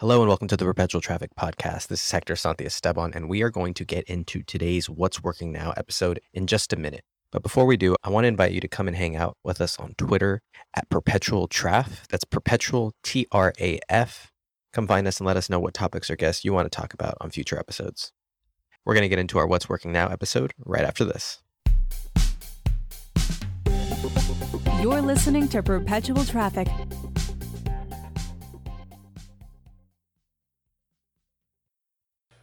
Hello and welcome to the Perpetual Traffic Podcast. This is Hector Santiesteban, and we are going to get into today's What's Working Now episode in just a minute. But before we do, I want to invite you to come and hang out with us on Twitter at Perpetual Traf. That's Perpetual T R A F. Come find us and let us know what topics or guests you want to talk about on future episodes. We're going to get into our What's Working Now episode right after this. You're listening to Perpetual Traffic.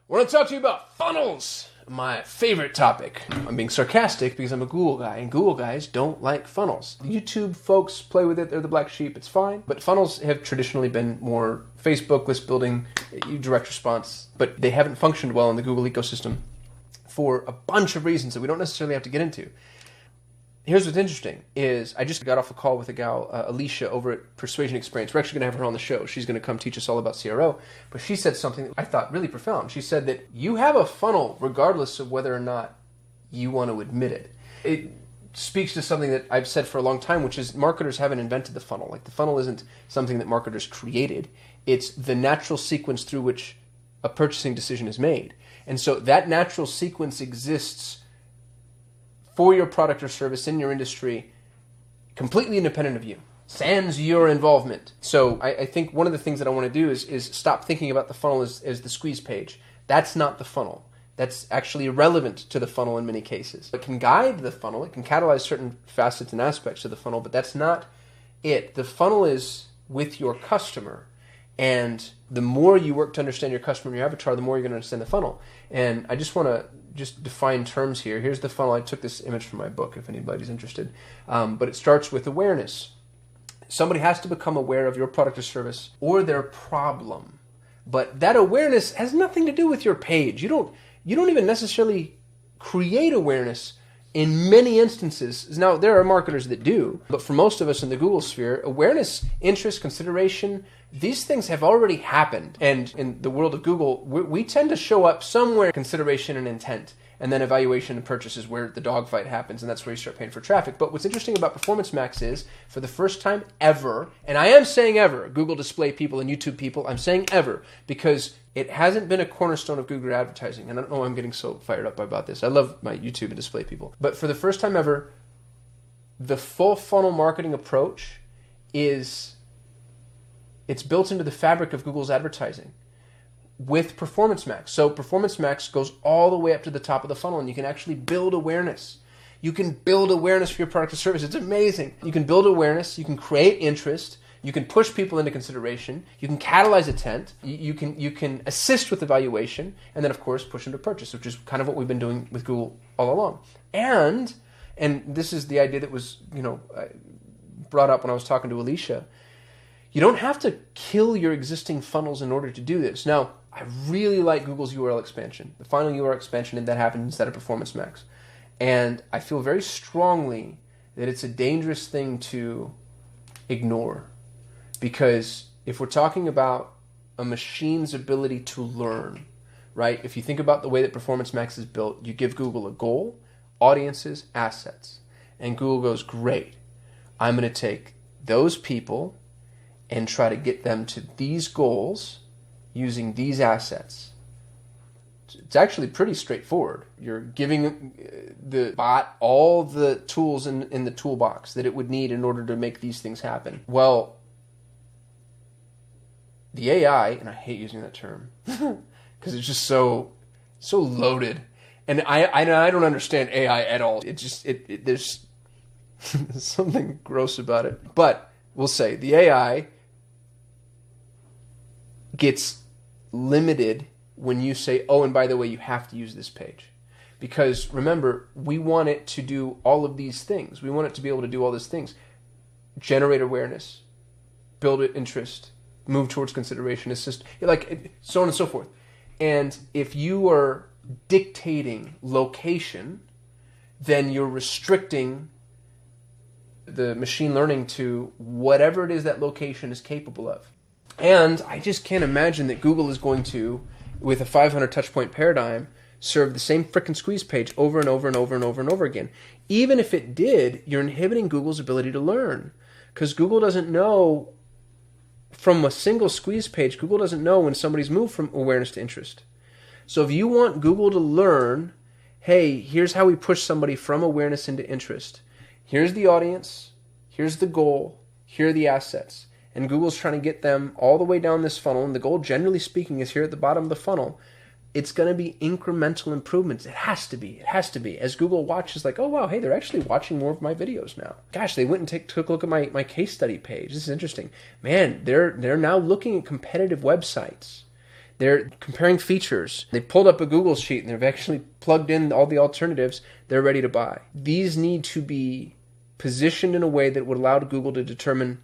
I want to talk to you about funnels, my favorite topic. I'm being sarcastic because I'm a Google guy, and Google guys don't like funnels. YouTube folks play with it, they're the black sheep, it's fine. But funnels have traditionally been more Facebook list building, eh, direct response, but they haven't functioned well in the Google ecosystem for a bunch of reasons that we don't necessarily have to get into here's what's interesting is I just got off a call with a gal, uh, Alicia, over at Persuasion Experience. We're actually going to have her on the show. She's going to come teach us all about CRO. But she said something I thought really profound. She said that you have a funnel regardless of whether or not you want to admit it. It speaks to something that I've said for a long time, which is marketers haven't invented the funnel. Like the funnel isn't something that marketers created. It's the natural sequence through which a purchasing decision is made. And so that natural sequence exists for your product or service in your industry completely independent of you. Sans your involvement. So I, I, think one of the things that i want to do is, is stop thinking about the funnel as, as the squeeze page. That's not the funnel. That's actually irrelevant to the funnel in many cases. It can guide the funnel. It can catalyze certain facets and aspects of the funnel but that's not it. The funnel is with your customer and the more you work to understand your customer and your avatar the more you're going to understand the funnel. And i just want to just define terms here. Here's the funnel. I took this image from my book if anybody's interested. Um, but it starts with awareness. Somebody has to become aware of your product or service or their problem. But that awareness has nothing to do with your page. You don't you don't even necessarily create awareness in many instances. Now there are marketers that do, but for most of us in the Google sphere, awareness, interest, consideration, these things have already happened. And in the world of Google, we, we tend to show up somewhere consideration and intent. And then evaluation and purchase is where the dogfight happens, and that's where you start paying for traffic. But what's interesting about Performance Max is, for the first time ever, and I am saying ever, Google Display people and YouTube people, I'm saying ever, because it hasn't been a cornerstone of Google advertising. And I don't know why I'm getting so fired up about this. I love my YouTube and display people. But for the first time ever, the full funnel marketing approach is it's built into the fabric of Google's advertising with Performance Max. So Performance Max goes all the way up to the top of the funnel and you can actually build awareness. You can build awareness for your product or service. It's amazing. You can build awareness, you can create interest, you can push people into consideration, you can catalyze intent, you can you can assist with evaluation, and then of course push them to purchase, which is kind of what we've been doing with Google all along. And and this is the idea that was, you know, uh, brought up when I was talking to Alicia you don't have to kill your existing funnels in order to do this. Now, I really like Google's URL expansion, the final URL expansion, and that happened instead of Performance Max. And I feel very strongly that it's a dangerous thing to ignore. Because if we're talking about a machine's ability to learn, right? If you think about the way that Performance Max is built, you give Google a goal, audiences, assets. And Google goes, great. I'm going to take those people and try to get them to these goals using these assets. It's actually pretty straightforward. You're giving uh, the bot all the tools in, in the toolbox that it would need in order to make these things happen. Well, the AI, and I hate using that term because it's just so so loaded, and I, I, I don't understand AI at all. It just it, it there's something gross about it. But we'll say the AI gets limited when you say, oh, and by the way, you have to use this page. Because remember, we want it to do all of these things. We want it to be able to do all these things generate awareness, build interest, move towards consideration, assist, like so on and so forth. And if you are dictating location, then you're restricting the machine learning to whatever it is that location is capable of. And I just can't imagine that Google is going to, with a 500 touchpoint paradigm, serve the same frickin' squeeze page over and over and over and over and over again. Even if it did, you're inhibiting Google's ability to learn. Because Google doesn't know from a single squeeze page, Google doesn't know when somebody's moved from awareness to interest. So if you want Google to learn, hey, here's how we push somebody from awareness into interest. Here's the audience, here's the goal, here are the assets. And Google's trying to get them all the way down this funnel, and the goal, generally speaking, is here at the bottom of the funnel it's going to be incremental improvements. It has to be. It has to be. As Google watches, like, oh wow, hey, they're actually watching more of my videos now. Gosh, they went and take, took a look at my, my case study page. This is interesting. Man, they're they're now looking at competitive websites. They're comparing features. They pulled up a Google sheet and they've actually plugged in all the alternatives. They're ready to buy. These need to be positioned in a way that would allow Google to determine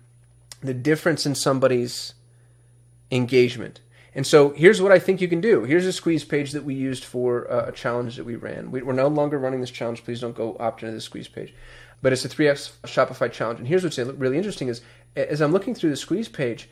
the difference in somebody's engagement and so here's what I think you can do. Here's a squeeze page that we used for uh, a challenge that we ran. We, are no longer running this challenge. Please don't go opt into the squeeze page. But it's a 3x Shopify challenge. And here's what's really interesting is as I'm looking through the squeeze page,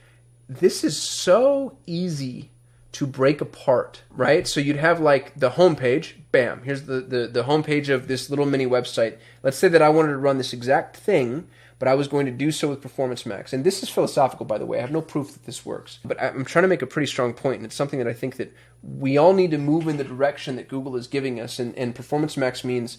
this is so easy to break apart, right? So you'd have like the homepage, bam, here's the, the, the homepage of this little mini website. Let's say that I wanted to run this exact thing but I was going to do so with Performance Max. And this is philosophical, by the way. I have no proof that this works. But I'm trying to make a pretty strong point, and it's something that I think that we all need to move in the direction that Google is giving us. And, and Performance Max means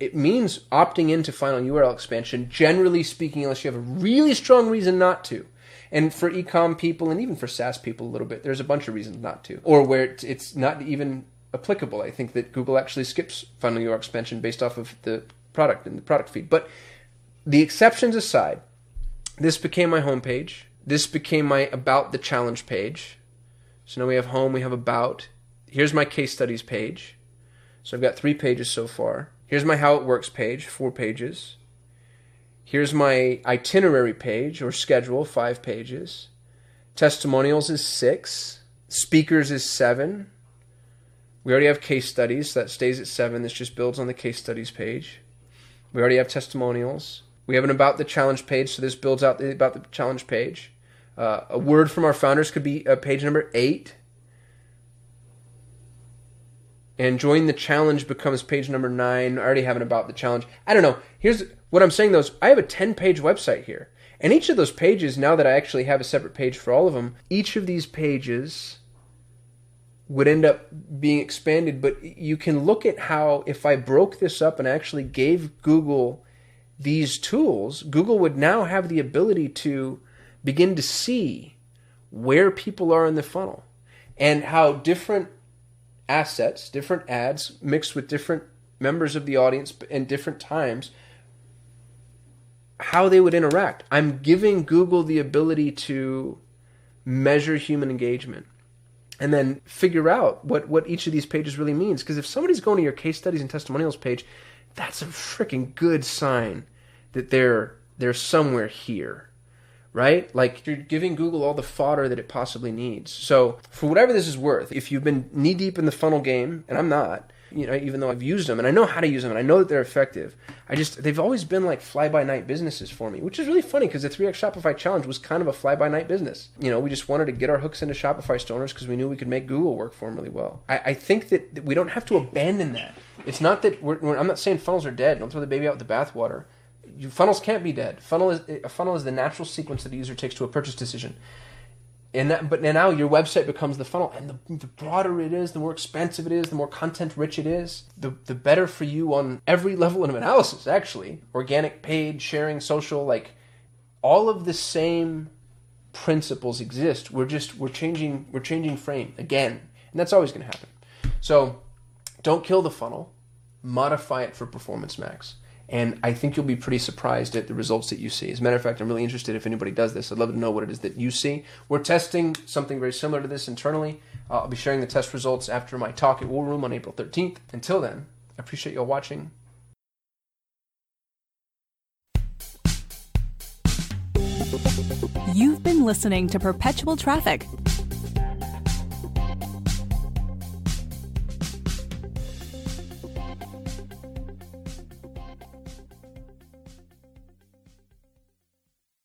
it means opting into final URL expansion, generally speaking, unless you have a really strong reason not to. And for ecom people and even for SaaS people a little bit, there's a bunch of reasons not to. Or where it's, not even applicable. I think that Google actually skips final URL expansion based off of the product and the product feed. But the exceptions aside, this became my homepage. This became my about the challenge page. So now we have home, we have about. Here's my case studies page. So I've got three pages so far. Here's my how it works page, four pages. Here's my itinerary page or schedule, five pages. Testimonials is six. Speakers is seven. We already have case studies, so that stays at seven. This just builds on the case studies page. We already have testimonials. We have an about the challenge page, so this builds out the about the challenge page. Uh, a word from our founders could be uh, page number eight. And join the challenge becomes page number nine. I already have an about the challenge. I don't know. Here's what I'm saying though is I have a 10 page website here. And each of those pages, now that I actually have a separate page for all of them, each of these pages would end up being expanded. But you can look at how, if I broke this up and actually gave Google these tools, Google would now have the ability to begin to see where people are in the funnel and how different assets, different ads mixed with different members of the audience in different times how they would interact. I'm giving Google the ability to measure human engagement and then figure out what, what each of these pages really means. Because if somebody's going to your case studies and testimonials page, that's a freaking good sign that they're they're somewhere here right? Like you're giving Google all the fodder that it possibly needs. So for whatever this is worth, if you've been knee deep in the funnel game, and I'm not, you know, even though I've used them and I know how to use them and I know that they're effective, I just they've always been like fly by night businesses for me, which is really funny because the 3x Shopify challenge was kind of a fly by night business. You know, we just wanted to get our hooks into Shopify stoners because we knew we could make Google work for them really well. I, I think that, that we don't have to abandon that. It's not that we're, we're, I'm not saying funnels are dead. Don't throw the baby out with the bathwater funnels can't be dead. Funnel is a funnel is the natural sequence that a user takes to a purchase decision. And that, but now your website becomes the funnel, and the, the broader it is, the more expansive it is, the more content rich it is, the the better for you on every level of analysis. Actually, organic, paid, sharing, social, like all of the same principles exist. We're just we're changing we're changing frame again, and that's always going to happen. So, don't kill the funnel, modify it for performance max And I think you'll be pretty surprised at the results that you see. As a matter of fact, I'm really interested if anybody does this. I'd love to know what it is that you see. We're testing something very similar to this internally. Uh, I'll be sharing the test results after my talk at War Room on April 13th. Until then, I appreciate you all watching. You've been listening to Perpetual Traffic,